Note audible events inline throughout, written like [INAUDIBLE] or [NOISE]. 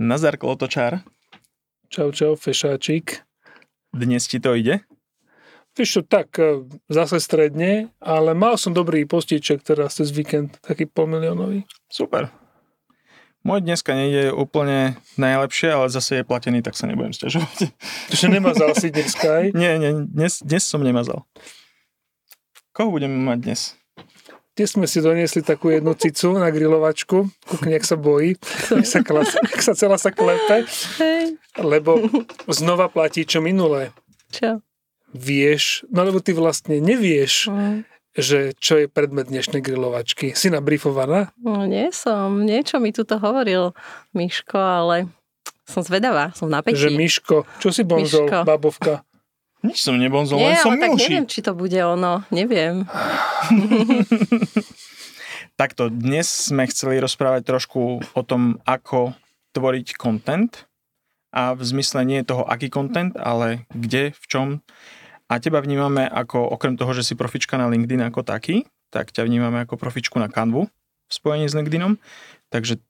Nazar Klotočár, Čau, čau, fešáčik. dnes ti to ide? Vieš čo, tak, e, zase stredne, ale mal som dobrý postiček teraz cez víkend, taký polmiliónový. Super. Môj dneska nejde úplne najlepšie, ale zase je platený, tak sa nebudem stiažovať. Že nemazal si dneska aj. [LAUGHS] Nie, nie, dnes, dnes som nemazal. Koho budeme mať dnes? Dnes sme si doniesli takú jednu cicu na grilovačku. Kukni, jak sa bojí. [LAUGHS] Jak sa, klas, jak sa celá sa klepe. Lebo znova platí, čo minulé. čo? Vieš, no lebo ty vlastne nevieš, Mm, že čo je predmet dnešnej grilovačky. Si nabrifovaná? No nie som, niečo mi tu to hovoril Miško, ale som zvedavá, som na Že. Miško, čo si bonzol, Miško. babovka? Nič som nebonzol, Nie, len som ale tak neviem, či to bude ono, neviem. [LAUGHS] Takto, dnes sme chceli rozprávať trošku o tom, ako tvoriť content a v zmysle nie toho, aký content, ale kde, v čom. A teba vnímame ako, okrem toho, že si profička na LinkedIn ako taký, tak ťa vnímame ako profičku na Canvu v spojení s LinkedInom. Takže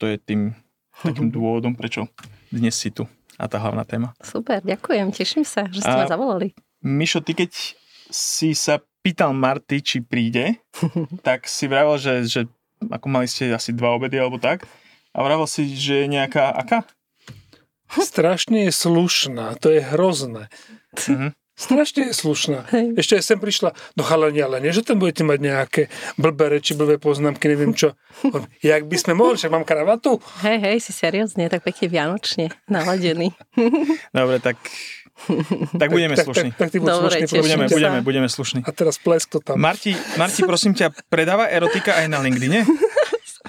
to je tým takým [LAUGHS] dôvodom, prečo dnes si tu a tá hlavná téma. Super, ďakujem, teším sa, že ste A- ma zavolali. Mišo, ty keď si sa pýtal Marty, či príde, [LAUGHS] tak si vravel, že, že ako mali ste asi dva obedy alebo tak, a vravel si, že je nejaká, aká? Strašne je slušná, to je hrozné. Mhm. Strašne je slušná. Hej. Ešte aj sem prišla, no chalani, ale nie, že tam budete mať nejaké blbé reči, blbé poznámky, neviem čo. On, Jak by sme mohli, však mám kravatu. Hej, hej, si seriózne, tak pekne vianočne naladený. [LAUGHS] Dobre, tak, tak budeme tak, slušní. Tak, tak, ty buď Dobre, slušný, teším Budeme, budeme, budeme slušní. A teraz plesk to tam. Marti, Marti, prosím ťa, predáva erotika aj na LinkedIne?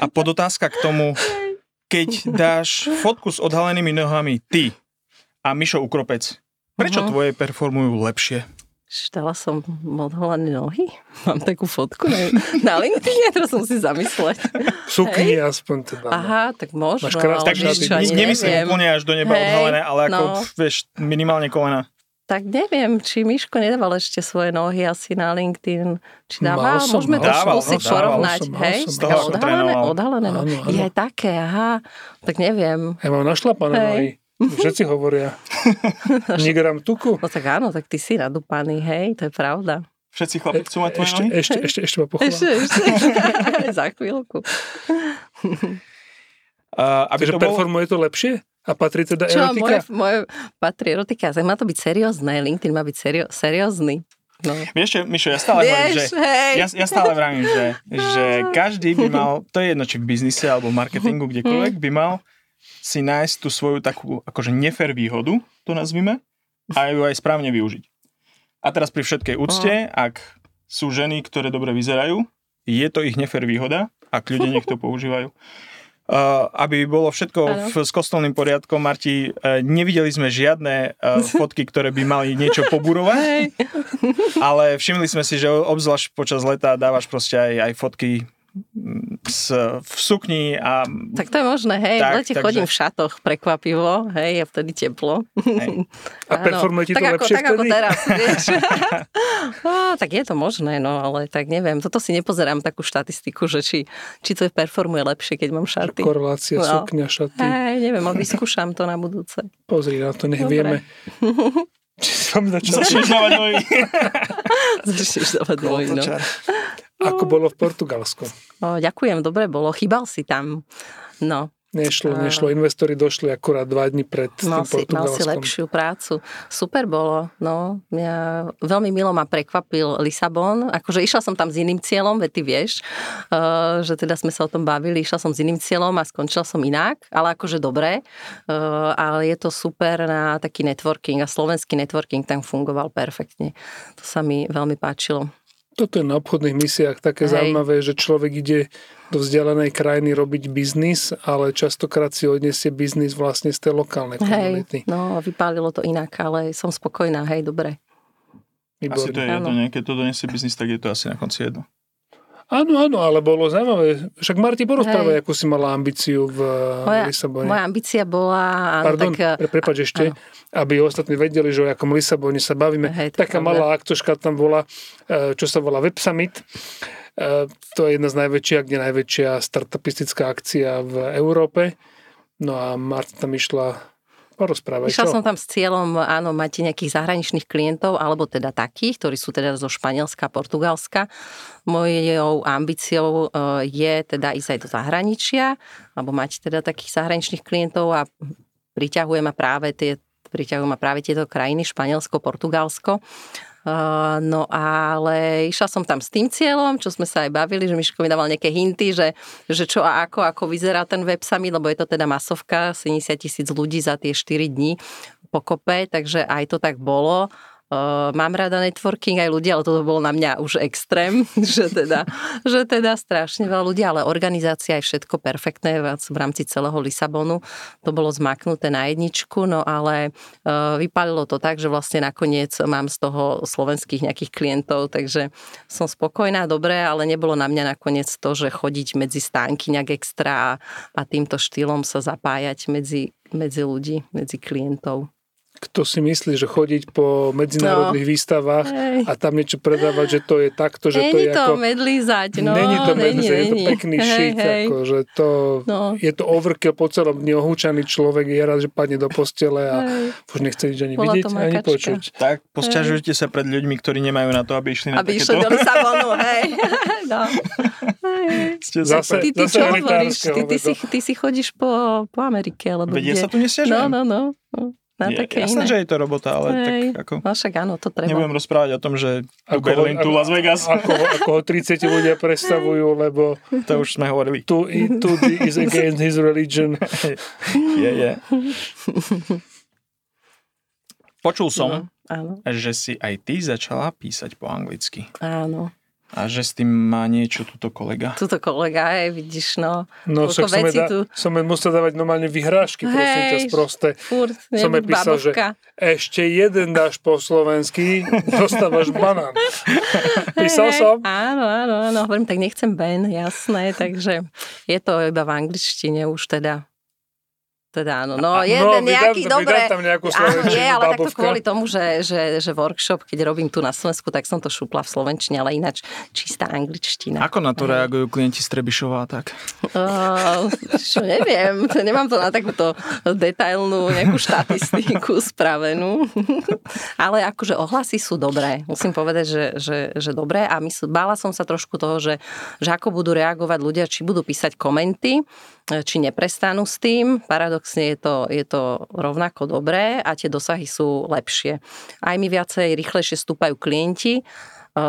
A podotázka k tomu, keď dáš fotku s odhalenými nohami ty a Mišo Ukropec, prečo Mhm. tvoje performujú lepšie? Dala som odholané nohy? Mám takú fotku na, na LinkedIn, teraz som si zamysleť. Sukni aspoň teda. no. Aha, tak možno, Máš krásne Tak vieš čo, ani nemyslím neviem. úplne až do neba Hej, odhalené, ale ako, no. vieš, minimálne kolena. Tak neviem, či Miško nedával ešte svoje nohy asi na LinkedIn. Či dával? Mal som, Môžeme mal to skúsiť dával porovnať. som, hej? som, odhalené, odhalené nohy. Áno, áno. Je aj také, aha. Tak neviem. Ja mám našlapané nohy. Všetci hovoria. [LAUGHS] Nigram tuku. No tak áno, tak ty si nadúpaný, hej, to je pravda. Všetci chlapi chcú mať tvoje Ešte, nohy? ešte, ešte, ešte ma pochváľ. Ešte, ešte. [LAUGHS] Za chvíľku. Uh, aby Takže to bolo... performuje to lepšie? A patrí teda Čo, erotika? moje, moje patrí erotika. Tak má to byť seriózne. LinkedIn má byť serio, seriózny. No. Vieš čo, Mišo, ja stále že... Vieš, hej. Ja, ja stále vravím, že, [LAUGHS] že každý by mal, to je jedno, či v biznise alebo v marketingu, kdekoľvek, by mal si nájsť tú svoju takú akože nefer výhodu, to nazvime, a ju aj správne využiť. A teraz pri všetkej úcte, ak sú ženy, ktoré dobre vyzerajú, je to ich nefer výhoda, ak ľudia [LAUGHS] nech to používajú. Uh, aby bolo všetko Áno. v, s kostolným poriadkom, Marti, uh, nevideli sme žiadne uh, [LAUGHS] fotky, ktoré by mali niečo poburovať, ale všimli sme si, že obzvlášť počas leta dávaš proste aj, aj fotky s, v sukni a Tak to je možné, hej. Tak, v lete takže- chodím v šatoch prekvapivo, hej, a vtedy teplo. Hej. A performuje ti to tak ako, lepšie tak ako teraz, [LAUGHS] vieš. [LAUGHS] Á, tak je to možné, no, ale tak neviem. Toto si nepozerám takú štatistiku, že či, či to performuje lepšie, keď mám šaty. Korelácia, No. sukňa, šaty. Hej, neviem, ale vyskúšam to na budúce. Pozri na to, nech Dobre. vieme. [LAUGHS] Či vám začal, začneš dávať nohy. Začneš dávať nohy, no. Ako bolo v Portugalsku. O, ďakujem, dobre bolo. Chýbal si tam. No, Nešlo, nešlo. Investori došli akurát dva dní pred mal tým si, mal si Portugalskom. lepšiu prácu. Super bolo, no. Ja, veľmi milo ma prekvapil Lisabon. Akože išla som tam s iným cieľom, veď ty vieš, uh, že teda sme sa o tom bavili. Išla som s iným cieľom a skončila som inak, ale akože dobre. Uh, ale je to super na taký networking a slovenský networking tam fungoval perfektne. To sa mi veľmi páčilo. Toto je na obchodných misiách také Hej. zaujímavé, že človek ide do vzdialenej krajiny robiť biznis, ale častokrát si odniesie biznis vlastne z tej lokálnej Hej, komunity. no vypálilo to inak, ale som spokojná, hej, dobre. Asi to je jedno, nie? Keď to donesie biznis, tak je to asi na konci jedno. Áno, áno, ale bolo zaujímavé. Však Marti, porozprávaj, akú si mala ambíciu v Moja, Lisabone. moja ambícia bola... áno, Pardon, tak, pre, prepáč ešte, aby ostatní vedeli, že o akom Lisabone sa bavíme. Hej, Taká malá aktoška tam bola, e, čo sa volá Web Summit. E, To je jedna z najväčších, ak nie najväčšia startupistická akcia v Európe. No a Marta tam išla porozprávať. Išla čo? som tam s cieľom, áno, mať nejakých zahraničných klientov, alebo teda takých, ktorí sú teda zo Španielska, Portugalska. Mojou ambíciou e, je teda ísť aj do zahraničia, alebo mať teda takých zahraničných klientov a priťahujem ma práve tie priťahujú ma práve tieto krajiny, Španielsko, Portugalsko. Uh, no ale išla som tam s tým cieľom, čo sme sa aj bavili, že Miško mi dával nejaké hinty, že, že čo a ako, ako vyzerá ten web summit, lebo je to teda masovka, 70 tisíc ľudí za tie 4 dní pokope, takže aj to tak bolo. Uh, mám rada networking aj ľudia, ale toto bolo na mňa už extrém, [LAUGHS] že teda, že teda strašne veľa ľudí, ale organizácia je všetko perfektné v, rámci celého Lisabonu. To bolo zmaknuté na jedničku, no ale uh, vypálilo to tak, že vlastne nakoniec mám z toho slovenských nejakých klientov, takže som spokojná, dobre, ale nebolo na mňa nakoniec to, že chodiť medzi stánky nejak extra a týmto štýlom sa zapájať medzi, medzi ľudí, medzi klientov kto si myslí, že chodiť po medzinárodných no. výstavách Hej. a tam niečo predávať, že to je takto, že není to je to ako... medlízať, no. Není to medlízať, je to pekný hej, šit, hej. Ako, že to, no. je to overkill po celom dni, ohúčaný človek je rád, že padne do postele a hej. už nechce nič ani Bola vidieť, ani počuť. Tak, posťažujte sa pred ľuďmi, ktorí nemajú na to, aby išli na aby takéto... Aby išli do Lisabonu, [LAUGHS] hej. no. Ste zase, ty, ty, zase čo hovoríš? Ty, ty, si, ty si chodíš po, po Amerike, alebo Vedia kde? sa tu nesiažujem. No, no, no. no na je, také jasné, iné. že je to robota, ale Hej, tak ako... No však áno, to treba. Nebudem rozprávať o tom, že tu ako Berlin, tu Las Vegas. Ako, ako ho 30 ľudia predstavujú, lebo... To už sme hovorili. Tu, tu is against his religion. [LAUGHS] Je, je. Počul som, no, áno. že si aj ty začala písať po anglicky. Áno. A že s tým má niečo túto kolega. Tuto kolega, aj vidíš, no. No však som, da, tu... som musel dávať normálne vyhrážky, prosím ťa, sprosté. Furt, som písal, babovka. že ešte jeden dáš po slovensky, [LAUGHS] dostávaš banán. Písal hey, som? Áno, áno, áno, hovorím, tak nechcem Ben, jasné, takže je to iba v angličtine už teda. Teda áno, no jeden no, nejaký, dám, dobre. tam nejakú áno, nie, ale babovka. takto kvôli tomu, že, že, že workshop, keď robím tu na Slovensku, tak som to šupla v Slovenčine, ale ináč čistá angličtina. Ako na to reagujú klienti z Trebišova tak? Uh, čo neviem, [LAUGHS] nemám to na takúto detailnú nejakú štatistiku spravenú. [LAUGHS] ale akože ohlasy sú dobré. Musím povedať, že, že, že dobré a mysl, bála som sa trošku toho, že, že ako budú reagovať ľudia, či budú písať komenty, či neprestanú s tým. Paradoxne je to, je to rovnako dobré a tie dosahy sú lepšie. Aj mi viacej rýchlejšie stúpajú klienti,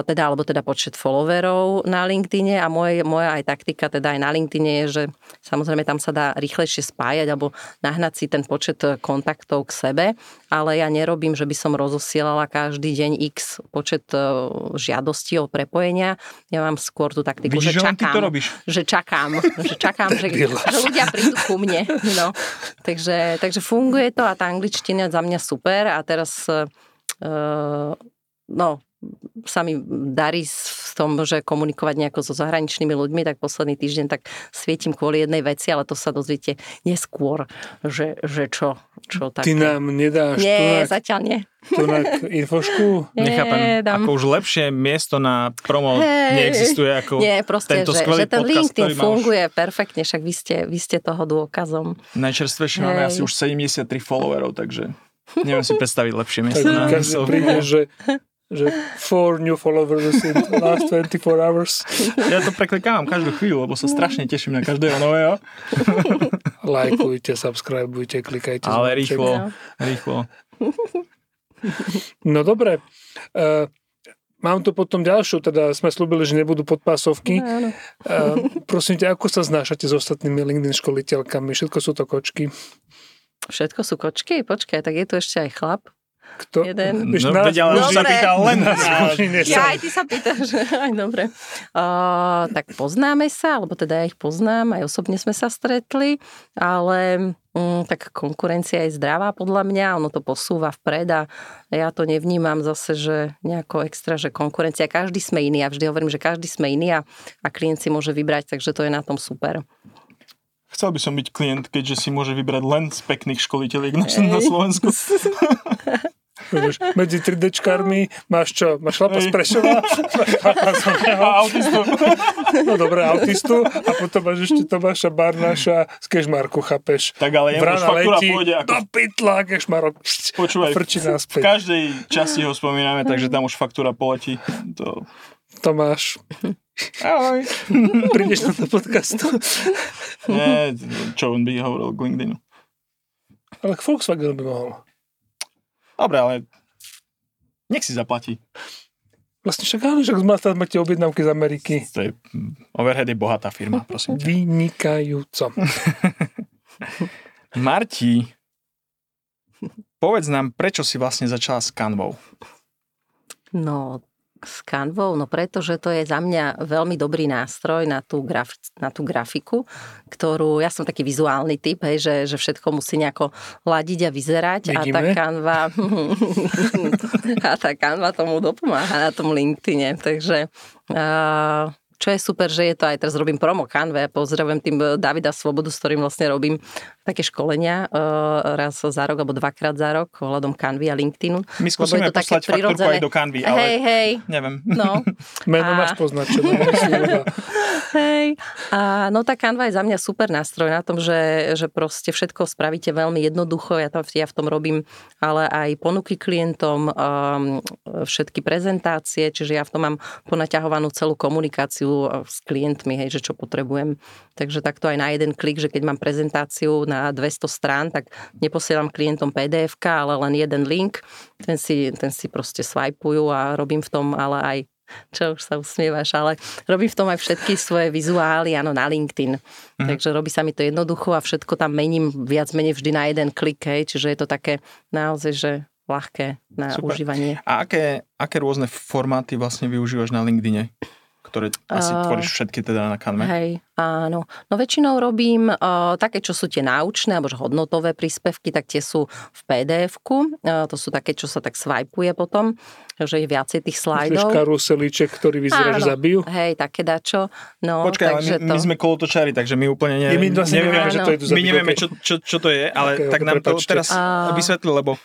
teda, alebo teda počet followerov na LinkedIne a moje, moja aj taktika teda aj na LinkedIne je, že samozrejme tam sa dá rýchlejšie spájať alebo nahnať si ten počet kontaktov k sebe, ale ja nerobím, že by som rozosielala každý deň x počet e, žiadostí o prepojenia. Ja mám skôr tú taktiku, Vidíš, že čakám. to robíš. Že čakám, že čakám, že, [LAUGHS] že ľudia prídu ku mne. No. Takže, takže funguje to a tá angličtina za mňa super a teraz uh, no, sa mi darí v tom, že komunikovať nejako so zahraničnými ľuďmi, tak posledný týždeň tak svietim kvôli jednej veci, ale to sa dozviete neskôr, že, že čo, čo také. Ty nám nedáš Nie, tunak, zatiaľ nie. Tunak infošku? [LAUGHS] Nie, Nechápem, dám. ako už lepšie miesto na promo hey, neexistuje ako nie, proste, tento že, skvelý že ten podcast, LinkedIn funguje už... perfektne, však vy ste, vy ste toho dôkazom. Najčerstvejšie máme asi už 73 followerov, takže neviem si [LAUGHS] predstaviť lepšie miesto tak na každý príde, že [LAUGHS] že four new followers in the last 24 hours. Ja to preklikávam každú chvíľu, lebo sa strašne teším na každého nového. Lajkujte, subscribeujte, klikajte. Ale rýchlo, rýchlo. No dobre. Uh, Mám tu potom ďalšiu, teda sme slúbili, že nebudú podpásovky. No. Uh, prosím ťa, ako sa znášate s ostatnými LinkedIn školiteľkami? Všetko sú to kočky? Všetko sú kočky? Počkaj, tak je tu ešte aj chlap. Kto? Jeden. no, veď, ale sa pýtal len na Ja aj ty sa pýtaš, aj dobre. Uh, tak poznáme sa, alebo teda ja ich poznám, aj osobne sme sa stretli, ale um, tak konkurencia je zdravá podľa mňa, ono to posúva vpred a ja to nevnímam zase, že nejako extra, že konkurencia, každý sme iný, ja vždy hovorím, že každý sme iný a, a klient si môže vybrať, takže to je na tom super. Chcel by som byť klient, keďže si môže vybrať len z pekných školiteľiek na, na Slovensku. [LAUGHS] medzi 3Dčkármi máš čo? Máš chlapa z Prešova? A autistu. No dobré, autistu. A potom máš ešte Tomáša Barnáša z Kešmarku, chápeš? Tak ale jemu už faktúra letí, pôjde ako... Do pytla, Kešmarok. Počúvaj, v každej časti ho spomíname, takže tam už faktúra poletí. To... Tomáš. Ahoj. Prídeš na to podcastu. Nie, čo on by hovoril k LinkedInu. Ale k Volkswagenu by mohol. Dobre, ale nech si zaplatí. Vlastne však áno, však z máte objednávky z Ameriky. To je, Overhead je bohatá firma, prosím. Vynikajúco. [LAUGHS] Marti, povedz nám, prečo si vlastne začala s Canvou? No, s Canvou? No pretože to je za mňa veľmi dobrý nástroj na tú, graf, na tú grafiku, ktorú, ja som taký vizuálny typ, hej, že, že všetko musí nejako ladiť a vyzerať Vidíme. a tá Canva [LAUGHS] a tá Canva tomu dopomáha na tom LinkedIne, takže uh, čo je super, že je to aj teraz robím promo Canve, pozdravujem tým Davida Svobodu, s ktorým vlastne robím také školenia uh, raz za rok alebo dvakrát za rok ohľadom Canvy a LinkedInu. My skúsime to poslať faktúrku aj do Canvy, ale hej, hej. neviem. No. [LAUGHS] Meno a... máš poznačené. [LAUGHS] hej. A no tá Canva je za mňa super nástroj na tom, že, že proste všetko spravíte veľmi jednoducho. Ja, tam, ja v tom robím ale aj ponuky klientom, um, všetky prezentácie, čiže ja v tom mám ponaťahovanú celú komunikáciu s klientmi, hej, že čo potrebujem. Takže takto aj na jeden klik, že keď mám prezentáciu na 200 strán, tak neposielam klientom pdf ale len jeden link, ten si, ten si proste swipujú a robím v tom ale aj čo už sa usmievaš, ale robím v tom aj všetky svoje vizuály, áno, na LinkedIn. Mhm. Takže robí sa mi to jednoducho a všetko tam mením viac menej vždy na jeden klik, hej, čiže je to také naozaj, že ľahké na Super. užívanie. A aké, aké rôzne formáty vlastne využívaš na LinkedIne? Ktoré asi uh, tvoríš všetky teda na kanve. Hej, áno. No väčšinou robím uh, také, čo sú tie náučné alebo hodnotové príspevky, tak tie sú v pdf-ku. Uh, to sú také, čo sa tak swipuje potom, že je viacej tých slajdov. Myslíš karuselíček, ktorý vyzerá, že zabijú? Hej, také dačo. No, Počkaj, ale my, to... my sme kolotočári, takže my úplne ne, my vlastne nevieme, že to je my nevieme, čo, čo, čo to je, ale okay, tak nám prepačte. to teraz uh... vysvetli, lebo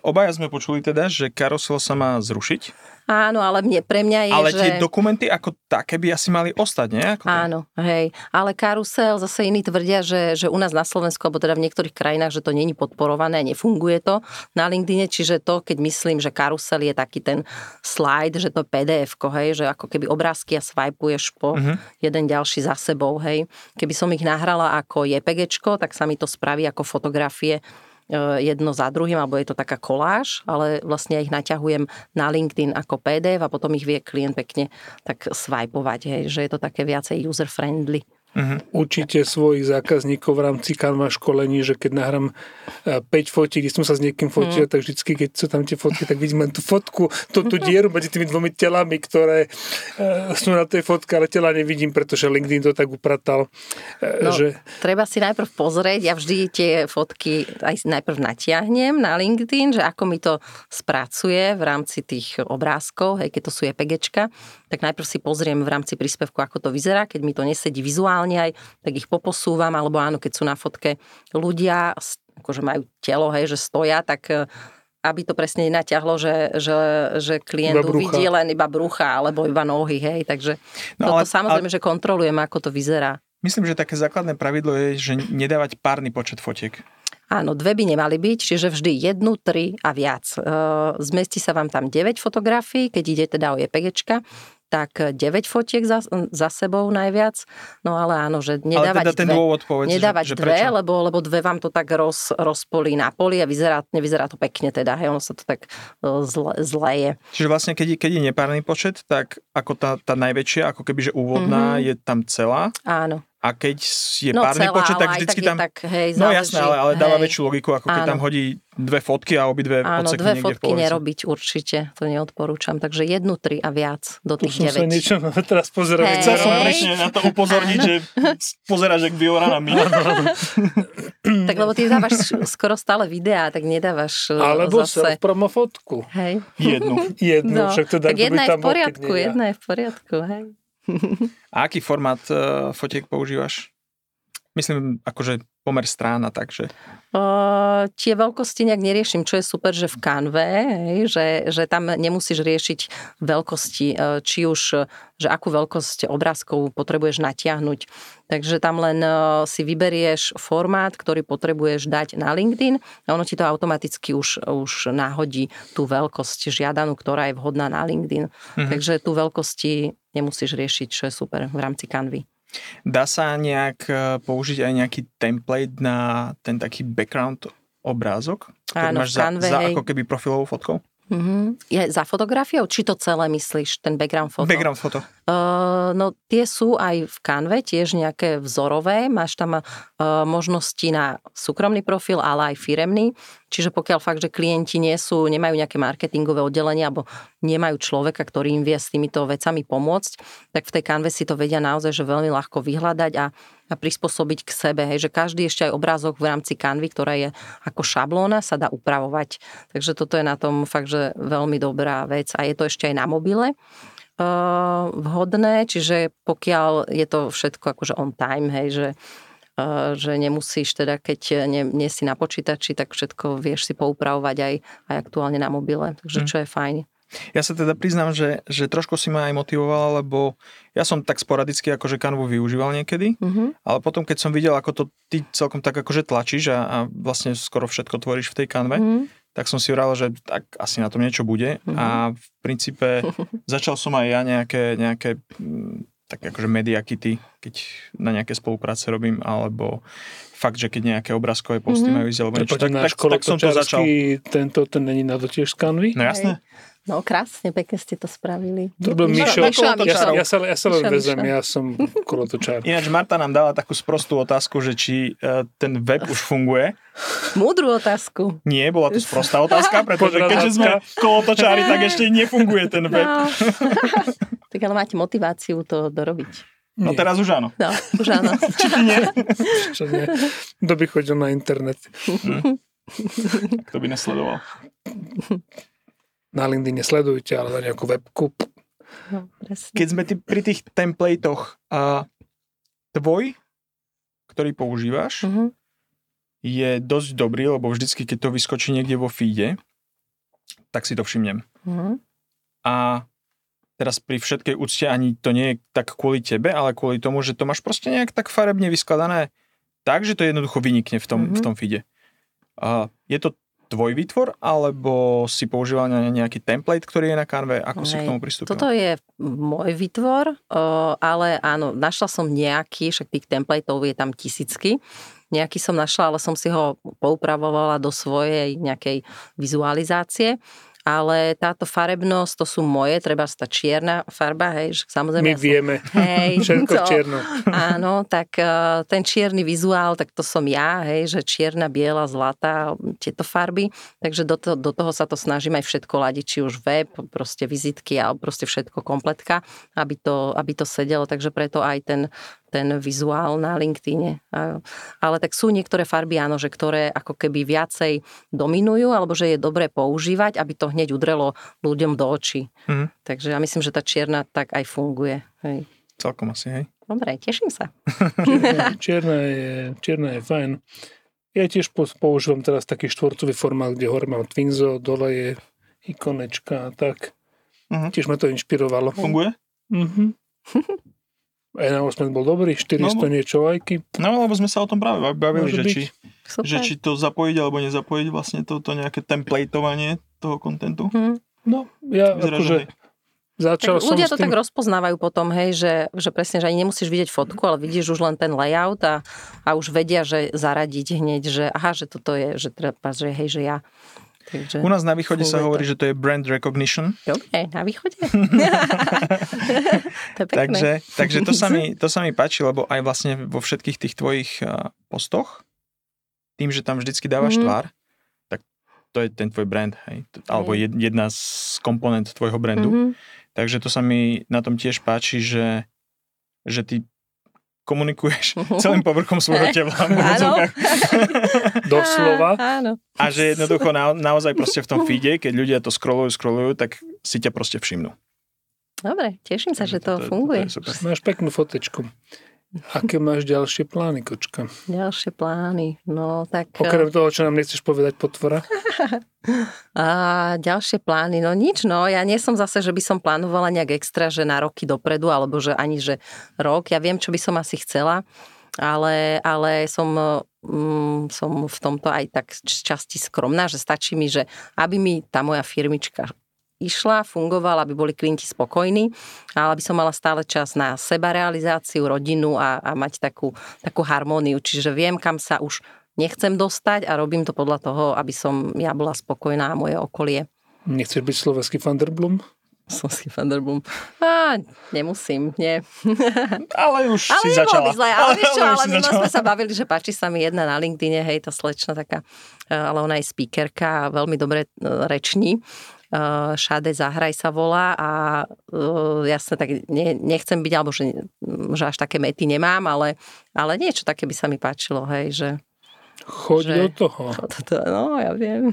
obaja sme počuli teda, že karusel sa má zrušiť. Áno, ale mne, pre mňa je, Ale že... tie dokumenty ako také by asi mali ostať, nie? Ako Áno, hej. Ale karusel, zase iní tvrdia, že, že u nás na Slovensku, alebo teda v niektorých krajinách, že to není podporované, nefunguje to na LinkedIne, čiže to, keď myslím, že karusel je taký ten slide, že to pdf hej, že ako keby obrázky a swipuješ po uh-huh. jeden ďalší za sebou, hej. Keby som ich nahrala ako JPG, tak sa mi to spraví ako fotografie jedno za druhým, alebo je to taká koláž, ale vlastne ich naťahujem na LinkedIn ako PDF a potom ich vie klient pekne tak swipovať, hej, že je to také viacej user-friendly. Uh-huh. Učíte svojich zákazníkov v rámci Canva školení, že keď nahrám 5 e, fotiek, keď som sa s niekým fotil, uh-huh. tak vždycky, keď sú tam tie fotky, tak vidím len tú fotku, tú, tú dieru medzi tými dvomi telami, ktoré uh, sú na tej fotke, ale tela nevidím, pretože LinkedIn to tak upratal. Uh, no, že... Treba si najprv pozrieť, ja vždy tie fotky aj najprv natiahnem na LinkedIn, že ako mi to spracuje v rámci tých obrázkov, hej, keď to sú EPGčka, tak najprv si pozriem v rámci príspevku, ako to vyzerá, keď mi to nesedí vizuálne, aj, tak ich poposúvam, alebo áno, keď sú na fotke ľudia, akože majú telo, hej, že stoja, tak e, aby to presne nenaťahlo, že, že, že klient uvidí len iba brucha alebo iba nohy, hej, takže no, toto ale, samozrejme, ale... že kontrolujem, ako to vyzerá. Myslím, že také základné pravidlo je, že nedávať párny počet fotiek. Áno, dve by nemali byť, čiže vždy jednu, tri a viac. E, zmestí sa vám tam 9 fotografií, keď ide teda o JPGčka, tak 9 fotiek za, za sebou najviac. No ale áno, že nedávať ale teda ten dve, dôvod povedz, nedávať že, že dve, lebo, lebo dve vám to tak roz, rozpolí na poli a vyzerá, nevyzerá to pekne teda, hej, ono sa to tak e, zle, zleje. Čiže vlastne, keď, keď je nepárny počet, tak ako tá, tá najväčšia, ako keby, že úvodná mm-hmm. je tam celá. Áno a keď je no, párny celá, počet, tak vždycky tak tam... Tak, hej, no jasné, ale, ale dáva hej. väčšiu logiku, ako keď Áno. tam hodí dve fotky a obidve Áno, dve fotky nerobiť určite, to neodporúčam. Takže jednu, tri a viac do tých 9. Som sa niečo [LAUGHS] teraz pozerať. Hey. Chcel som presne na to upozorniť, Áno. že pozeráš jak Viorana my. [LAUGHS] tak lebo ty dávaš skoro stále videá, tak nedávaš e, Alebo zase... promo fotku. Hej. Jednu. jednu, no, však teda tak jedna je v poriadku, jedna je v poriadku, hej. [LAUGHS] A aký formát uh, fotiek používaš? Myslím, akože pomer strán a tak, že... Uh, tie veľkosti nejak neriešim, čo je super, že v Canve, hej, že, že tam nemusíš riešiť veľkosti, uh, či už, že akú veľkosť obrázkov potrebuješ natiahnuť. Takže tam len uh, si vyberieš formát, ktorý potrebuješ dať na LinkedIn a ono ti to automaticky už, už náhodí tú veľkosť žiadanú, ktorá je vhodná na LinkedIn. Mm-hmm. Takže tú veľkosti nemusíš riešiť, čo je super v rámci Canvy. Dá sa nejak e, použiť aj nejaký template na ten taký background obrázok, ktorý Áno, máš za, za ako keby profilovou fotkou? Uh-huh. Je za fotografiou? Či to celé myslíš, ten background foto? Background foto. Uh, no tie sú aj v Canve, tiež nejaké vzorové. Máš tam uh, možnosti na súkromný profil, ale aj firemný. Čiže pokiaľ fakt, že klienti nie sú, nemajú nejaké marketingové oddelenie alebo nemajú človeka, ktorý im vie s týmito vecami pomôcť, tak v tej Canve si to vedia naozaj že veľmi ľahko vyhľadať a a prispôsobiť k sebe. Hej, že každý ešte aj obrázok v rámci kanvy, ktorá je ako šablóna, sa dá upravovať. Takže toto je na tom fakt, že veľmi dobrá vec a je to ešte aj na mobile vhodné, čiže pokiaľ je to všetko akože on time, hej, že uh, že nemusíš teda, keď nie, nie si na počítači, tak všetko vieš si poupravovať aj, aj aktuálne na mobile, takže mm. čo je fajn. Ja sa teda priznám, že, že trošku si ma aj motivovala, lebo ja som tak sporadicky akože kanvu využíval niekedy, mm-hmm. ale potom keď som videl, ako to ty celkom tak akože tlačíš a, a vlastne skoro všetko tvoríš v tej kanve, mm-hmm. Tak som si vral, že tak asi na tom niečo bude mm-hmm. a v princípe [LAUGHS] začal som aj ja nejaké, nejaké mm, tak akože media kity, keď na nejaké spolupráce robím, alebo fakt, že keď nejaké obrázkové posty mm-hmm. majú ísť, alebo niečo, tak, tak, tak som to začal. Tento, ten není na to tiež z kanvy? No jasné. Hej. No krásne, pekne ste to spravili. To bol Mišo. Mišo, Mišo. Ja, ja, sa, ja sa len vezem, ja som kolotočár. Ináč Marta nám dala takú sprostú otázku, že či uh, ten web už funguje. Múdru otázku. Nie, bola to sprostá otázka, [LAUGHS] pretože keďže sme kolotočári, tak ešte nefunguje ten web. No. [LAUGHS] tak ale máte motiváciu to dorobiť. No nie. teraz už áno. No, už áno. [LAUGHS] Či nie? Čo nie? Kto by chodil na internet? Hm. Kto by nesledoval? Na LinkedIn sledujte, ale na nejakú webku. No, Keď sme ty pri tých templatoch, a tvoj, ktorý používaš, uh-huh. je dosť dobrý, lebo vždycky, keď to vyskočí niekde vo feede, tak si to všimnem. Uh-huh. A teraz pri všetkej úcte ani to nie je tak kvôli tebe, ale kvôli tomu, že to máš proste nejak tak farebne vyskladané tak, že to jednoducho vynikne v tom, uh-huh. v tom feede. A je to tvoj výtvor, alebo si používal nejaký template, ktorý je na kanve? Ako Hej. si k tomu pristúpil? Toto je môj výtvor, ale áno, našla som nejaký, však tých templateov je tam tisícky, nejaký som našla, ale som si ho poupravovala do svojej nejakej vizualizácie ale táto farebnosť, to sú moje, treba tá čierna farba, hej, že samozrejme... My ja vieme, som, hej, [LAUGHS] všetko to, čierno. Áno, tak uh, ten čierny vizuál, tak to som ja, hej, že čierna, biela, zlatá, tieto farby, takže do, to, do toho sa to snažím aj všetko ladiť, či už web, proste vizitky, alebo proste všetko kompletka, aby to, aby to sedelo, takže preto aj ten ten vizuál na LinkedIne. Ale tak sú niektoré farby, áno, že ktoré ako keby viacej dominujú, alebo že je dobré používať, aby to hneď udrelo ľuďom do očí. Mm. Takže ja myslím, že tá čierna tak aj funguje. Hej. Celkom asi, hej. Dobre, teším sa. Čierna, čierna, je, čierna je fajn. Ja tiež používam teraz taký štvorcový formát, kde hore mám Twinzo, dole je ikonečka a tak. Uh-huh. Tiež ma to inšpirovalo. Funguje? Uh-huh. [LAUGHS] Announcement bol dobrý, 400 no, niečo lajky. No, lebo sme sa o tom práve bavili, že či, že či to zapojiť alebo nezapojiť vlastne toto nejaké templateovanie toho kontentu. Hmm. No, ja Vyzerá, akože začal tak som Ľudia to tým... tak rozpoznávajú potom, hej, že, že presne, že ani nemusíš vidieť fotku, ale vidíš už len ten layout a, a už vedia, že zaradiť hneď, že aha, že toto je, že treba, že hej, že ja Takže U nás na východe sa hovorí, to. že to je brand recognition. Dobre, na východe. [LAUGHS] to je takže, takže to sa, mi, to sa mi páči, lebo aj vlastne vo všetkých tých tvojich postoch, tým, že tam vždycky dávaš mm. tvár, tak to je ten tvoj brand, hej? alebo jedna z komponent tvojho brandu. Mm-hmm. Takže to sa mi na tom tiež páči, že, že ty komunikuješ [LAUGHS] celým povrchom svojho tela. [LAUGHS] Doslova. Áno. A že jednoducho na, naozaj proste v tom feede, keď ľudia to scrollujú, scrollujú, tak si ťa proste všimnú. Dobre, teším sa, že to, to funguje. To, to Máš peknú fotečku. Aké máš ďalšie plány, kočka? Ďalšie plány, no tak... Okrem toho, čo nám nechceš povedať potvora. [LAUGHS] A ďalšie plány, no nič, no ja nie som zase, že by som plánovala nejak extra, že na roky dopredu, alebo že ani, že rok. Ja viem, čo by som asi chcela, ale, ale som, mm, som v tomto aj tak z časti skromná, že stačí mi, že aby mi tá moja firmička išla, fungovala, aby boli klienti spokojní, ale aby som mala stále čas na seba realizáciu, rodinu a, a mať takú, takú harmóniu. Čiže viem, kam sa už nechcem dostať a robím to podľa toho, aby som ja bola spokojná a moje okolie. Nechceš byť slovenský Thunderblum? Slovenský Thunderblum. Á, nemusím, nie. [LAUGHS] [LAUGHS] Ale už ale si začala. Zle, ale, vieš čo, ale si my sme sa bavili, že páči sa mi jedna na LinkedIne, hej, tá slečna taká, eh, ale ona je speakerka a veľmi dobre eh, reční. Eh, Šade Zahraj sa volá a uh, jasne tak ne, nechcem byť, alebo že, že až také mety nemám, ale, ale niečo také by sa mi páčilo, hej, že Choď Že- do toho. [LAUGHS] toto, no ja viem.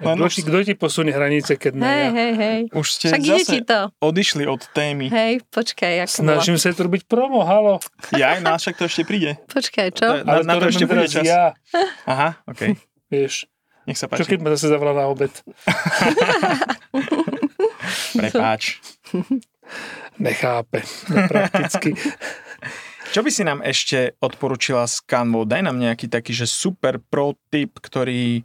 Kto ti, kto ti posunie hranice, keď ne Hej, ja? hej, hej. už ste Však zase to. odišli od témy. Hej, počkaj, ako bola. Snažím sa tu robiť promo, halo. Ja aj nás však to ešte príde. Počkaj, čo? To Na- na to ešte bude teraz čas. Ja, Aha, OK. vieš. Nech sa Čo páči. keď ma zase zavolá na obed? [LAUGHS] Prepáč. Nechápe. Prakticky. Čo by si nám ešte odporučila s Canvou? Daj nám nejaký taký, že super pro tip, ktorý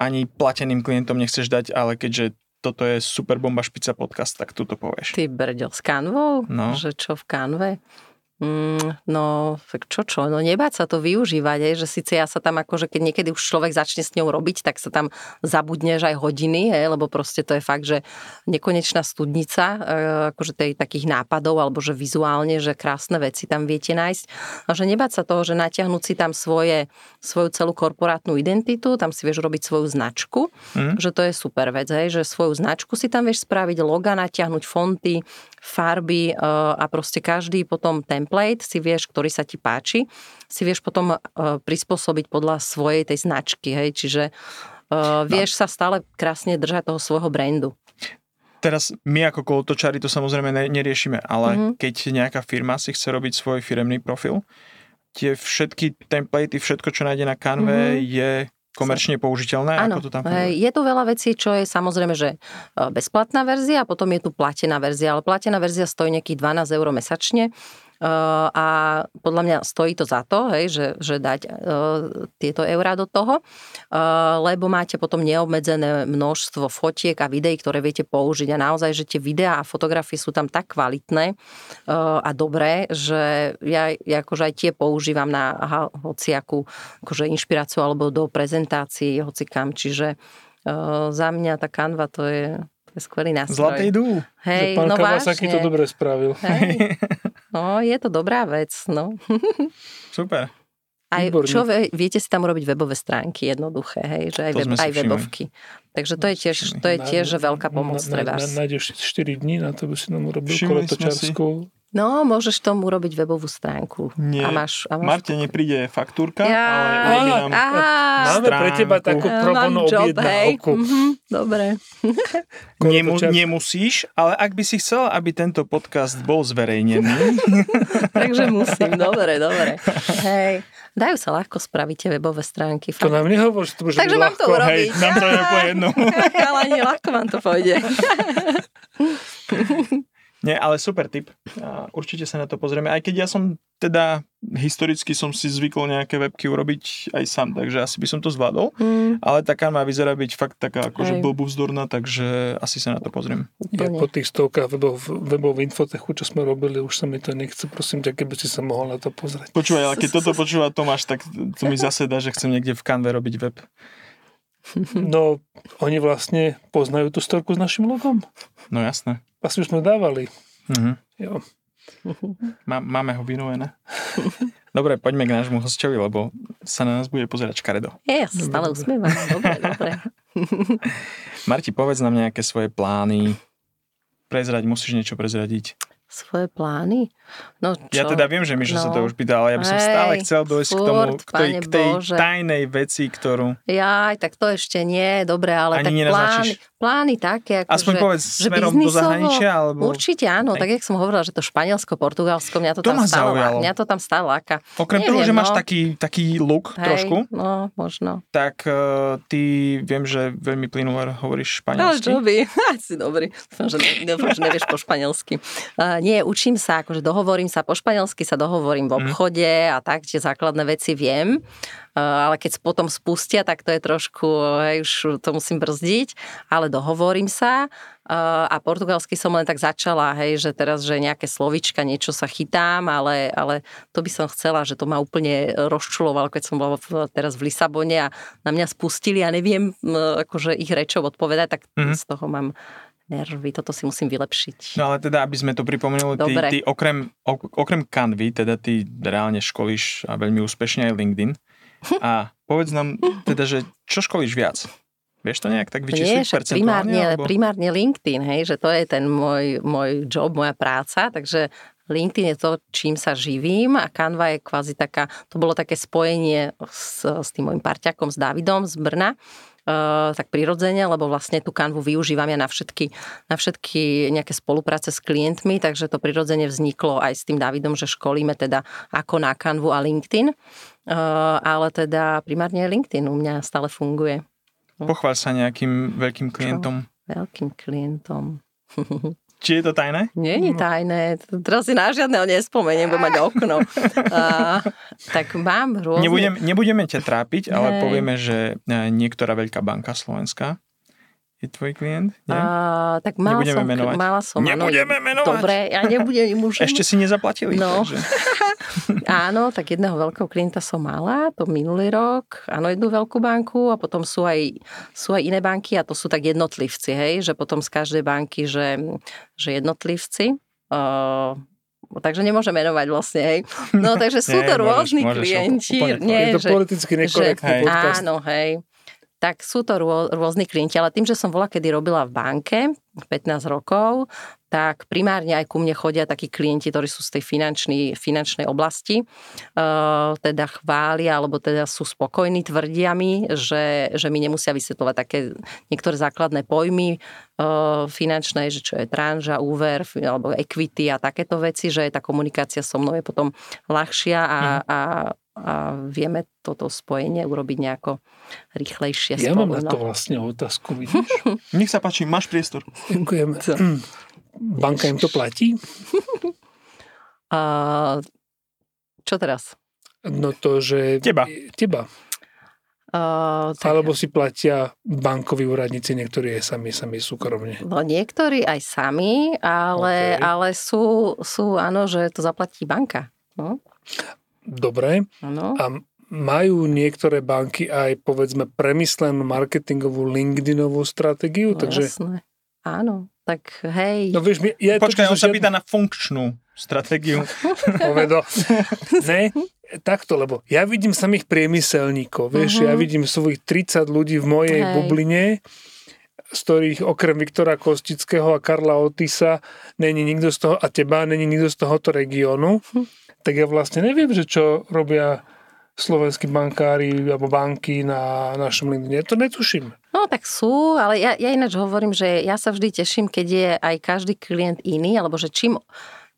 ani plateným klientom nechceš dať, ale keďže toto je super bomba špica podcast, tak tu to povieš. Ty brďo, s kanvou? No. Že čo v kanve? Mm, no, tak čo čo, no nebáť sa to využívať, aj, že síce ja sa tam akože, keď niekedy už človek začne s ňou robiť, tak sa tam zabudneš aj hodiny, hej, lebo proste to je fakt, že nekonečná studnica, e, akože tej takých nápadov, alebo že vizuálne, že krásne veci tam viete nájsť. A že nebáť sa toho, že natiahnuť si tam svoje, svoju celú korporátnu identitu, tam si vieš robiť svoju značku, Mhm. že to je super vec, hej, že svoju značku si tam vieš spraviť, loga natiahnuť, fonty, farby e, a proste každý potom template si vieš, ktorý sa ti páči, si vieš potom e, prispôsobiť podľa svojej tej značky, hej, čiže e, vieš sa stále krásne držať toho svojho brandu. Teraz my ako kolotočári to samozrejme ne- neriešime, ale Mhm. keď nejaká firma si chce robiť svoj firemný profil, tie všetky templatey, všetko, čo nájde na Canve, Mhm. je komerčne použiteľné? Áno, Ako to tam funguje? je tu veľa vecí, čo je samozrejme, že e, bezplatná verzia a potom je tu platená verzia, ale platená verzia stojí nejakých 12 eur mesačne a podľa mňa stojí to za to, hej, že, že dať tieto eurá do toho, lebo máte potom neobmedzené množstvo fotiek a videí, ktoré viete použiť a naozaj, že tie videá a fotografie sú tam tak kvalitné a dobré, že ja, ja akože aj tie používam na hociakú akože inšpiráciu alebo do prezentácií, hoci kam. Čiže za mňa tá kanva to je, to je skvelý nástroj. Zlatý dú. Hej, že pán no Kawasaki vážne. to dobre spravil. Hej. [LAUGHS] No, je to dobrá vec, no. Super. Aj, Výborne. čo vie, viete si tam urobiť webové stránky jednoduché, hej, že aj, To web, aj webovky. Takže to je tiež, to je tiež že veľká pomoc na, pre na, vás. nájdeš 4 dní na to, by si nám urobil kolotočarskú. No, môžeš tomu urobiť webovú stránku. Nie. A máš, a máš Marte nepríde faktúrka, Ja, ale urobí nám... aha, Máme pre teba takú Ja pro mám bono job, hej. objednávku. Mhm, dobre. [LAUGHS] Nemu, nemusíš, ale ak by si chcela, aby tento podcast bol zverejnený, [LAUGHS] Takže [LAUGHS] musím, dobre, dobre. Hej, dajú sa ľahko spraviť tie webové stránky. To nám nehovor, že to môže Takže byť mám to ľahko. urobiť. hej, nám to je po jednu. Ale nie, ľahko vám to pôjde. Nie, ale super tip. A určite sa na to pozrieme. Aj keď ja som teda historicky som si zvykol nejaké webky urobiť aj sám, takže asi by som to zvládol. Mm, Ale taká má vyzerá byť fakt taká akože Hej. blbúvzdorná, takže asi sa na to pozriem. Ja po tých stovkách webov, webov infotechu, čo sme robili, už sa mi to nechce. Prosím ťa, keby si sa mohol na to pozrieť. Počúvaj, ale keď [LAUGHS] toto počúva Tomáš, tak to mi zase dá, že chcem niekde v Canve robiť web. No, oni vlastne poznajú tú storku s našim logom. No jasné. Asi už sme dávali. Mhm. Jo. Má, máme ho vynúvené. Dobre, poďme k nášmu hostovi, lebo sa na nás bude pozerať škaredo. Je, ja sa stále usmievam. Dobre, dobre. Marti, povedz nám nejaké svoje plány. Prezrať, musíš niečo prezradiť. Svoje plány? No čo? Ja teda viem, že Mišo no. sa to No. už pýtal, ale ja by som Hej, stále chcel dojsť k tomu, furt, k tej, k tej Bože. tajnej veci, ktorú... Jaj, tak to ešte nie, dobre, ale Ani tak plány, nenaznačíš? plány také, ako Aspoň že, povedz že smerom do zahraničia, alebo... Určite áno, Hej. tak jak som hovorila, že to Španielsko, Portugalsko, mňa to, To tam ma stále, zaujalo. mňa to tam stále láka. Okrem toho, že máš no. taký, taký look Hej, trošku, No, možno. tak uh, ty viem, že veľmi plynule hovoríš Ale španielsky. čo by? [LAUGHS] Si dobrý. Dúfam, že, ne- dúfam, že nevieš po španielsky. Uh, nie, učím sa, akože dohovorím sa po španielsky, sa dohovorím v Mhm. obchode a tak, tie základné veci viem. Uh, ale keď potom spustia, tak to je trošku, hej, už to musím brzdiť, ale dohovorím sa. Uh, a portugalsky som len tak začala, hej, že teraz, že nejaké slovička, niečo sa chytám, ale, ale to by som chcela, že to ma úplne rozčulovalo, keď som bola teraz v Lisabone a na mňa spustili a neviem m, akože ich rečov odpovedať, tak Mhm. z toho mám nervy, toto si musím vylepšiť. No ale teda, aby sme to pripomenuli, ty, ty okrem, ok, okrem Canvy, teda ty reálne školíš a veľmi úspešne aj LinkedIn. A povedz nám teda, že čo školíš viac? Vieš to nejak tak vyčísliť percentuálne? primárne, alebo- primárne LinkedIn, hej, že to je ten môj, môj job, moja práca, takže LinkedIn je to, čím sa živím a Canva je kvázi taká, to bolo také spojenie s, s tým môjim parťakom, s Davidom z Brna, tak prirodzene, lebo vlastne tú kanvu využívam ja na všetky, na všetky nejaké spolupráce s klientmi, takže to prirodzene vzniklo aj s tým Davidom, že školíme teda ako na kanvu a LinkedIn, uh, ale teda primárne LinkedIn u mňa stále funguje Pochváľ sa nejakým veľkým klientom. veľkým klientom. [LAUGHS] Či je to tajné? Nie je tajné, teraz si na žiadneho nespomeniem, budem mať okno. A, tak mám rôzne... Nebudem, nebudeme ťa trápiť, ale Hej. povieme, že e, niektorá veľká banka slovenská je tvoj klient? Nie? A, tak mala Nebudeme som, menovať. mala som, Nebudeme menovať. Dobre, ja nebudem [LAUGHS] im už... Ešte si nezaplatili. No. Takže. [LAUGHS] Áno, tak jedného veľkého klienta som mala, to minulý rok, áno, jednu veľkú banku a potom sú aj, sú aj iné banky a to sú tak jednotlivci, hej, že potom z každej banky, že, že jednotlivci. Uh, takže nemôžem menovať vlastne, hej. No takže sú [LAUGHS] Nie, to rôzni môžeš, klienti. nie, je to že, politicky nekorektný podcast. Áno, hej. Tak sú to rô, rôzni klienti, ale tým, že som bola kedy robila v banke 15 rokov, tak primárne aj ku mne chodia takí klienti, ktorí sú z tej finančnej, finančnej oblasti, uh, teda chvália, alebo teda sú spokojní, tvrdia mi, že, že mi nemusia vysvetľovať také niektoré základné pojmy uh, finančné, že čo je tranža, úver, alebo equity a takéto veci, že tá komunikácia so mnou je potom ľahšia a, a, a vieme toto spojenie urobiť nejako rýchlejšie Ja spolu. mám na no. to vlastne otázku, [LAUGHS] vidíš? Nech sa páči, máš priestor. Ďakujem. Co? [CLEARS THROAT] Banka im to platí? [LAUGHS] A, čo teraz? No to, že... Teba. Teba. A, tak, Alebo si platia bankoví úradníci, niektorí aj sami, sami súkromne. no, niektorí aj sami, ale, Ok. ale sú, sú, áno, že to zaplatí banka. No, Dobre. áno. A majú niektoré banky aj, povedzme, premyslenú marketingovú LinkedInovú stratégiu, No, takže... Jasné. Áno, tak hej. No vieš, mi- ja Počkaj, on sa pýta na funkčnú stratégiu. [LAUGHS] Povedo. ne, takto, lebo ja vidím samých priemyselníkov, vieš, Mhm. ja vidím svojich 30 ľudí v mojej Hej. bubline, z ktorých okrem Viktora Kostického a Karla Otisa není nikto z toho, a teba není nikto z tohoto regiónu, Hm. [LAUGHS] tak ja vlastne neviem, že čo robia slovenskí bankári alebo banky na našom LinkedIn. To netuším. No tak sú, ale ja, ja ináč hovorím, že ja sa vždy teším, keď je aj každý klient iný, alebo že čím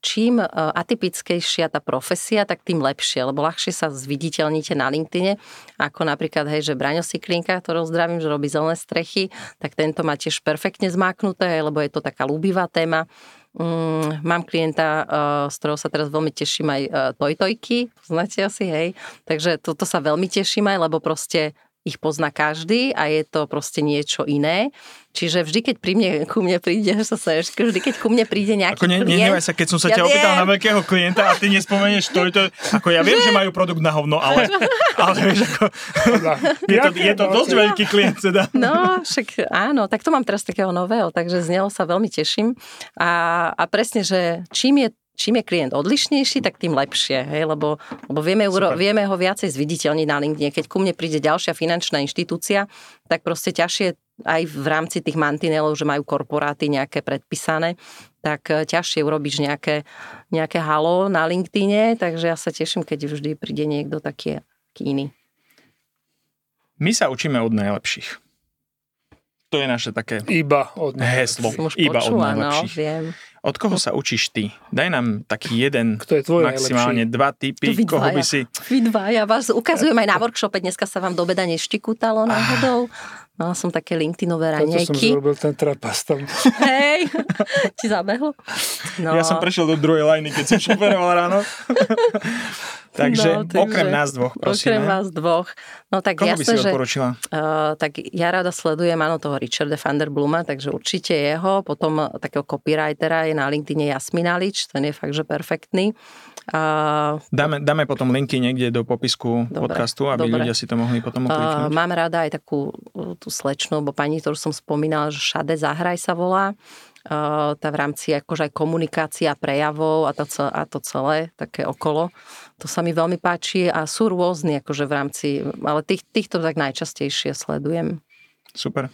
čím e, atypickejšia tá profesia, tak tým lepšie, lebo ľahšie sa zviditeľníte na LinkedIne, ako napríklad, hej, že Braňo Siklinka, ktorého zdravím, že robí zelené strechy, tak tento má tiež perfektne zmáknuté, lebo je to taká ľúbivá téma. Mm, mám klienta, uh, z ktorého sa teraz veľmi teším aj uh, tojtojky, poznáte asi, hej. Takže toto sa veľmi teším aj, lebo proste ich pozná každý a je to proste niečo iné. Čiže vždy, keď pri mne, ku mne príde, [LAUGHS] že sa seješ, vždy, keď ku mne príde nejaký Ako ne, klient... nehnevaj sa, keď som sa Ja ťa opýtal viem. na veľkého klienta a ty nespomenieš to, to, ako ja viem, že majú produkt na hovno, ale, [LAUGHS] ale vieš, ako, je to, je to dosť veľký klient, teda. No, však áno, tak to mám teraz takého nového, takže z neho sa veľmi teším. A, a presne, že čím je čím je klient odlišnejší, tak tým lepšie, hej, lebo, lebo vieme, uro, vieme ho viacej zviditeľniť na LinkedIn. Keď ku mne príde ďalšia finančná inštitúcia, tak proste ťažšie aj v rámci tých mantinelov, že majú korporáty nejaké predpísané, tak e, ťažšie urobíš nejaké, nejaké halo na LinkedIne, takže ja sa teším, keď vždy príde niekto taký, taký iný. My sa učíme od najlepších. To je naše také Iba od heslo. Iba od no, najlepších. No, viem. Od koho sa učíš ty? Daj nám taký jeden, Kto je tvoj maximálne najlepší? dva typy, Vy koho by si... Vy dva, ja vás ukazujem aj na workshope, dneska sa vám do beda neštikutalo náhodou. Mala som také LinkedInové Toto som raňajky. zrobil ten trapas tam. [LAUGHS] Hej, [LAUGHS] ti zabehlo? No. Ja som prešiel do druhej lajny, keď som šoferoval ráno. [LAUGHS] Takže No, takže okrem nás dvoch, prosím. Okrem vás dvoch. No tak Koho by jasné, si že... odporučila? Uh, tak ja rada sledujem, áno, toho Richarda van der Bluma, takže určite jeho. Potom uh, takého copywritera je na LinkedIne Jasmin Alič, ten je fakt, že perfektný. Uh, Dáme, dáme potom linky niekde do popisku Dobre, podcastu, aby dobre. ľudia si to mohli potom uh, ukliknúť. mám rada aj takú uh, tú slečnú, alebo pani, ktorú som spomínala, že Šade Zahraj sa volá. Uh, tá v rámci akože aj komunikácia prejavov a to, a to celé, také okolo. To sa mi veľmi páči a sú rôzni akože v rámci, ale tých, týchto tak najčastejšie sledujem. Super.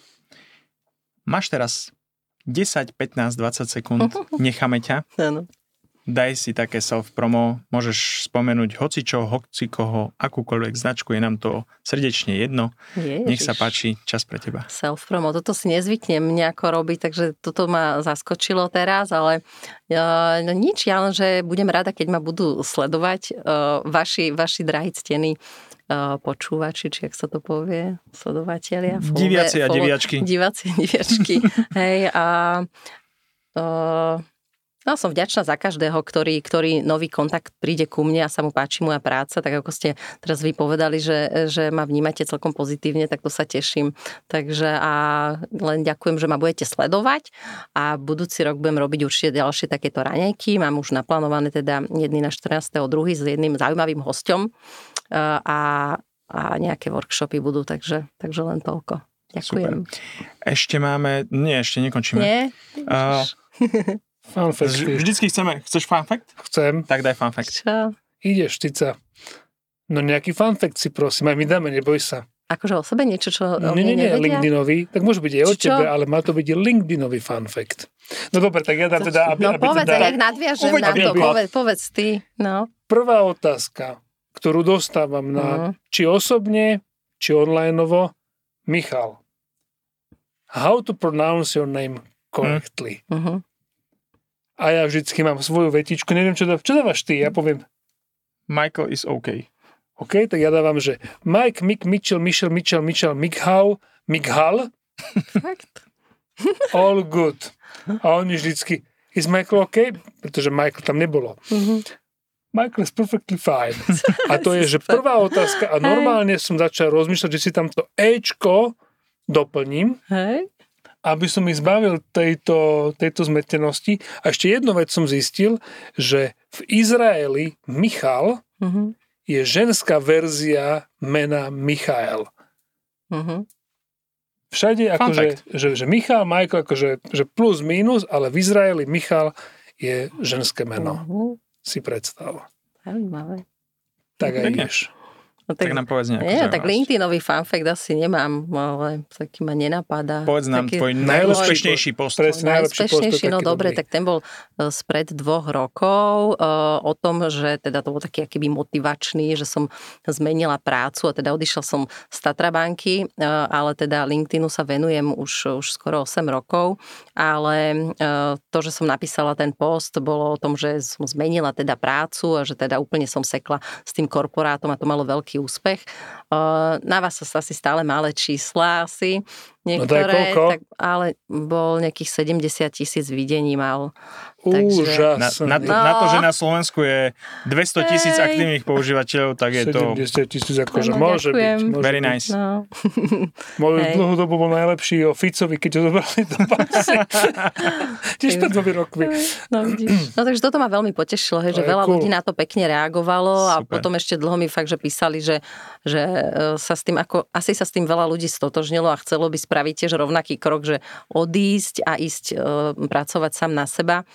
Máš teraz 10, 15, 20 sekúnd, [LAUGHS] necháme ťa. Áno. Daj si také self-promo, môžeš spomenúť hoci čo, hoci koho, akúkoľvek značku, je nám to srdečne jedno. Ježiš. Nech sa páči, čas pre teba. Self-promo, toto si nezvyknem nejako robiť, takže toto ma zaskočilo teraz, ale uh, no nič, ja len, že budem rada, keď ma budú sledovať uh, vaši, vaši drahí ctení uh, počúvači, či ak sa to povie, sledovatelia. followe- Diviaci a diviačky. Diváci a diviačky. [LAUGHS] Hej, a uh, No, som vďačná za každého, ktorý, ktorý nový kontakt príde ku mne a sa mu páči moja práca, tak ako ste teraz vy povedali, že, že ma vnímate celkom pozitívne, tak to sa teším. Takže a len ďakujem, že ma budete sledovať a budúci rok budem robiť určite ďalšie takéto raňajky. Mám už naplánované teda jedný na 14.2. s jedným zaujímavým hosťom a, a nejaké workshopy budú, takže, takže len toľko. Ďakujem. Super. Ešte máme... Nie, ešte nekončíme. Nie? Ježiš. [LAUGHS] Fun fact. Vž- Vždycky chceme... Chceš fun fact? Chcem. Tak daj fun fact. Čo? Ideš, Tica. No nejaký fun fact si prosím, aj my dáme, neboj sa. Akože o sebe niečo, čo o Nie, nie, nie? LinkedInový, tak môže byť aj o Či čo? tebe, ale má to byť LinkedInový fun fact. No dobre, tak ja dám teda, aby, No aby povedz, teda, nadviažem na to, povedz, povedz ty. No. prvá otázka, ktorú dostávam na, Mhm. či osobne, či onlineovo, Michal, how to pronounce your name correctly? Uh-huh. A ja vždycky mám svoju vetičku, neviem, čo, dá, čo dávaš ty, ja poviem, Michael is OK. OK, tak ja dávam, že Mike, Mick, Mitchell, Michel, Mitchell, Mitchell, Michal, Michal, Fakt? [LAUGHS] all good. A oni vždycky, is Michael OK? Pretože Michael tam nebolo. Uh-huh. Michael is perfectly fine. [LAUGHS] A to je, že prvá otázka, a normálne som začal rozmýšľať, že si tam to Ečko doplním, Hej? Aby som ich zbavil tejto, tejto zmetenosti. A ešte jednu vec som zistil, že v Izraeli Michal Uh-huh. je ženská verzia mena Michael. Uh-huh. Všade akože, že, že Michal, Michael, akože že plus, minus, ale v Izraeli Michal je ženské meno. Uh-huh. Si predstav. Zaujímavé. Tak aj ideš. No, Tak nám povedz nejakú nie, tak. LinkedInový fanfact asi nemám, ale taký ma nenapadá. Povedz nám taký... tvoj najúspešnejší post. Presne. najlepší Najúspešnejší, no dobre, tak ten bol e, spred dvoch rokov e, o tom, že teda to bol taký akýby motivačný, že som zmenila prácu a teda odišla som z Tatrabanky, e, ale teda LinkedInu sa venujem už, už skoro 8 rokov, ale e, to, že som napísala ten post, bolo o tom, že som zmenila teda prácu a že teda úplne som sekla s tým korporátom a to malo veľký úspech. E, Na vás sa asi stále malé čísla asi, niektoré, koľko? tak, ale bol nejakých 70 tisíc videní mal. Takže- Na, na, to, No. na to, že na Slovensku je 200 tisíc aktívnych používateľov, tak je to 70 tisíc, akože No, môže ďakujem. byť. Môže very byť. nice. No. [LAUGHS] Môj Hej. dlhú dobu bol najlepší o Ficovi, keď ho zobrali do pasy. [LAUGHS] Tiež pred dvomi rokmi. No, vidíš. no takže toto ma veľmi potešilo, hej, že veľa cool. ľudí na to pekne reagovalo a Super. potom ešte dlho mi fakt, že písali, že, že e, sa s tým ako, asi sa s tým veľa ľudí stotožnilo a chcelo by spraviť tiež rovnaký krok, že odísť a ísť e, pracovať sám na seba.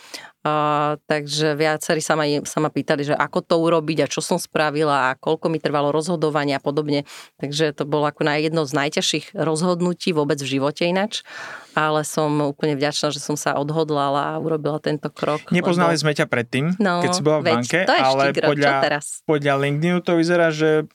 Uh, takže viacerí sa ma, sa ma pýtali, že ako to urobiť a čo som spravila a koľko mi trvalo rozhodovanie a podobne. Takže to bolo ako na jedno z najťažších rozhodnutí vôbec v živote inač. Ale som úplne vďačná, že som sa odhodlala a urobila tento krok. Nepoznali lebo... sme ťa predtým, no, keď si bola v banke, ale podľa, podľa LinkedInu to vyzerá, že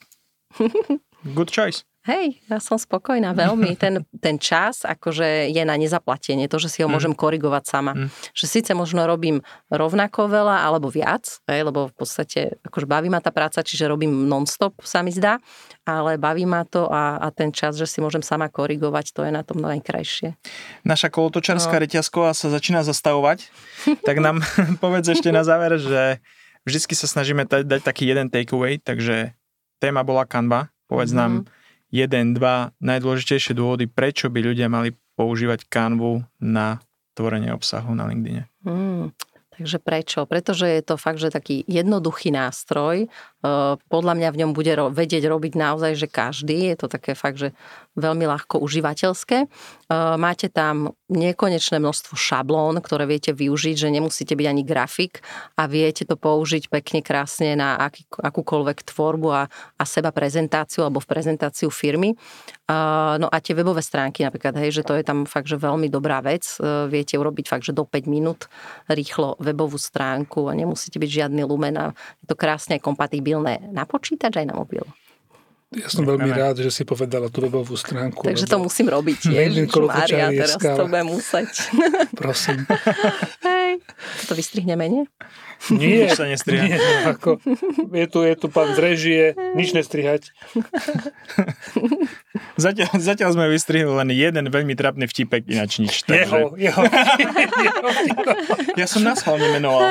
[LAUGHS] good choice. Hej, ja som spokojná veľmi. [LAUGHS] Ten, ten čas akože je na nezaplatenie, to, že si ho mm. môžem korigovať sama. Mm. Že síce možno robím rovnako veľa alebo viac, hej, lebo v podstate akože baví ma tá práca, čiže robím non-stop, sa mi zdá, ale baví ma to a, a ten čas, že si môžem sama korigovať, to je na tom najkrajšie. Naša kolotočarská no. reťazková sa začína zastavovať, tak nám [LAUGHS] povedz ešte na záver, že vždycky sa snažíme dať, taký jeden takeaway, takže téma bola Canva, povedz mm. nám jeden, dva najdôležitejšie dôvody, prečo by ľudia mali používať Canvu na tvorenie obsahu na LinkedIn. Hmm, takže prečo? Pretože je to fakt, že taký jednoduchý nástroj. Podľa mňa v ňom bude vedieť robiť naozaj, že každý. Je to také fakt, že veľmi ľahko užívateľské. Máte tam nekonečné množstvo šablón, ktoré viete využiť, že nemusíte byť ani grafik a viete to použiť pekne, krásne na aký, akúkoľvek tvorbu a, a seba prezentáciu alebo v prezentáciu firmy. No a tie webové stránky napríklad, hej, že to je tam fakt, že veľmi dobrá vec. Viete urobiť fakt, že do 5 minút rýchlo webovú stránku a nemusíte byť žiadny lumen a je to krásne kompatibilné na počítač aj na mobil. Ja som veľmi rád, že si povedala tú webovú stránku. Takže to musím robiť. Ježiš, Mária, teraz to budem musieť. [LAUGHS] Prosím. Hej. To vystrihneme, nie? Nie, sa nestriha. Nie, ako, je, tu, je tu pán z režie, nič nestrihať. [LAUGHS] Zatiaľ, zatiaľ sme vystrihli len jeden veľmi trapný vtipek, ináč nič. Takže... Jeho, jeho, jeho, jeho. Ja som nás hlavne menoval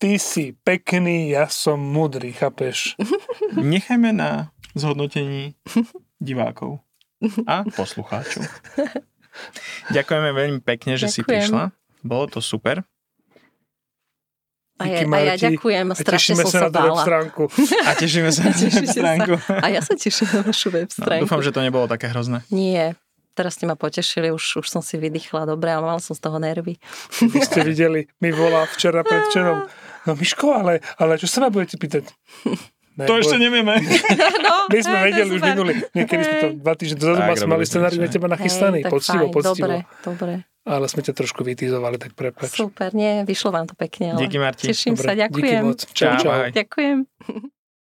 ty si pekný, ja som mudrý, chápeš? [LAUGHS] Nechajme na zhodnotení divákov a poslucháčov. [LAUGHS] Ďakujeme veľmi pekne, že Ďakujem. si prišla. Bolo to super. A ja, a ja ďakujem, strašne som sa, sa bála. Stránku. [LAUGHS] A tešíme sa na web stránku. A ja sa teším na vašu web stránku. No, dúfam, že to nebolo také hrozné. Nie, teraz ste ma potešili, už, už som si vydýchla dobre, ale mal som z toho nervy. Vy ste videli, mi volá včera pred včerom. No [LAUGHS] Miško, ale, ale čo sa ma budete pýtať? Ne, [LAUGHS] to ešte nevieme. [LAUGHS] no, My sme hej, vedeli už minuli. Niekedy sme to dva týždne dozadu mali scenár na teba nachystaný. Hej, poctivo, fajn, poctivo. Dobre, dobre. Ale sme ťa trošku vytizovali, tak prepač. Super, nie, vyšlo vám to pekne. Ale Díky Marti. Teším dobre, sa, ďakujem. Díky moc. Čau, čau. Ďakujem.